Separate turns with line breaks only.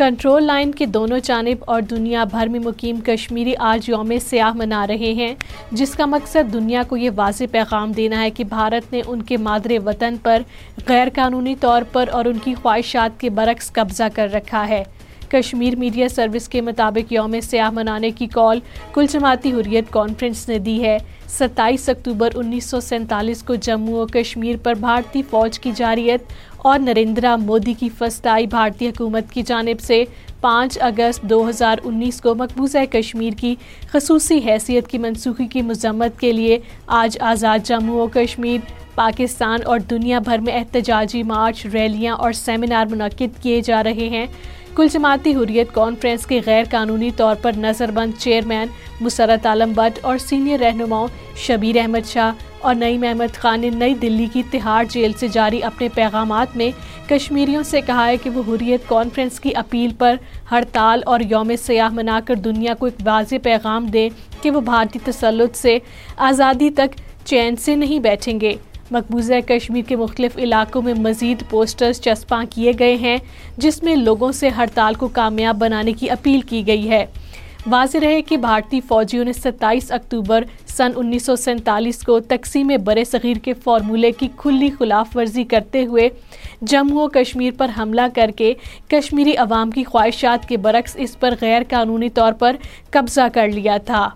Control line کے دونوں جانب اور دنیا بھر میں مقیم کشمیری آج یوم سیاہ منا رہے ہیں، جس کا مقصد دنیا کو یہ واضح پیغام دینا ہے کہ بھارت نے ان کے مادر وطن پر غیر قانونی طور پر اور ان کی خواہشات کے برعکس قبضہ کر رکھا ہے۔ کشمیر میڈیا سروس کے مطابق یوم سیاہ منانے کی کال کل جماعتی حریت کانفرنس نے دی ہے۔ ستائیس اکتوبر انیس سو سینتالیس کو جموں و کشمیر پر بھارتی فوج کی جاریت اور نریندرا مودی کی فسٹائی بھارتی حکومت کی جانب سے پانچ اگست دو ہزار انیس کو مقبوضہ کشمیر کی خصوصی حیثیت کی منسوخی کی مذمت کے لیے آج آزاد جموں و کشمیر، پاکستان اور دنیا بھر میں احتجاجی مارچ، ریلیاں اور سیمینار منعقد کیے جا رہے ہیں۔ کل جماعتی حریت کانفرنس کے غیر قانونی طور پر نظر بند چیئرمین مسرت عالم بٹ اور سینئر رہنماؤں شبیر احمد شاہ اور نعیم احمد خان نے نئی دلی کی تہاڑ جیل سے جاری اپنے پیغامات میں کشمیریوں سے کہا ہے کہ وہ حریت کانفرنس کی اپیل پر ہڑتال اور یوم سیاہ منا کر دنیا کو ایک واضح پیغام دیں کہ وہ بھارتی تسلط سے آزادی تک چین سے نہیں بیٹھیں گے۔ مقبوضہ کشمیر کے مختلف علاقوں میں مزید پوسٹرز چسپاں کیے گئے ہیں، جس میں لوگوں سے ہڑتال کو کامیاب بنانے کی اپیل کی گئی ہے۔ واضح رہے کہ بھارتی فوجیوں نے ستائیس اکتوبر سن انیس سو سینتالیس کو تقسیم برے صغیر کے فارمولے کی کھلی خلاف ورزی کرتے ہوئے جموں و کشمیر پر حملہ کر کے کشمیری عوام کی خواہشات کے برعکس اس پر غیر قانونی طور پر قبضہ کر لیا تھا۔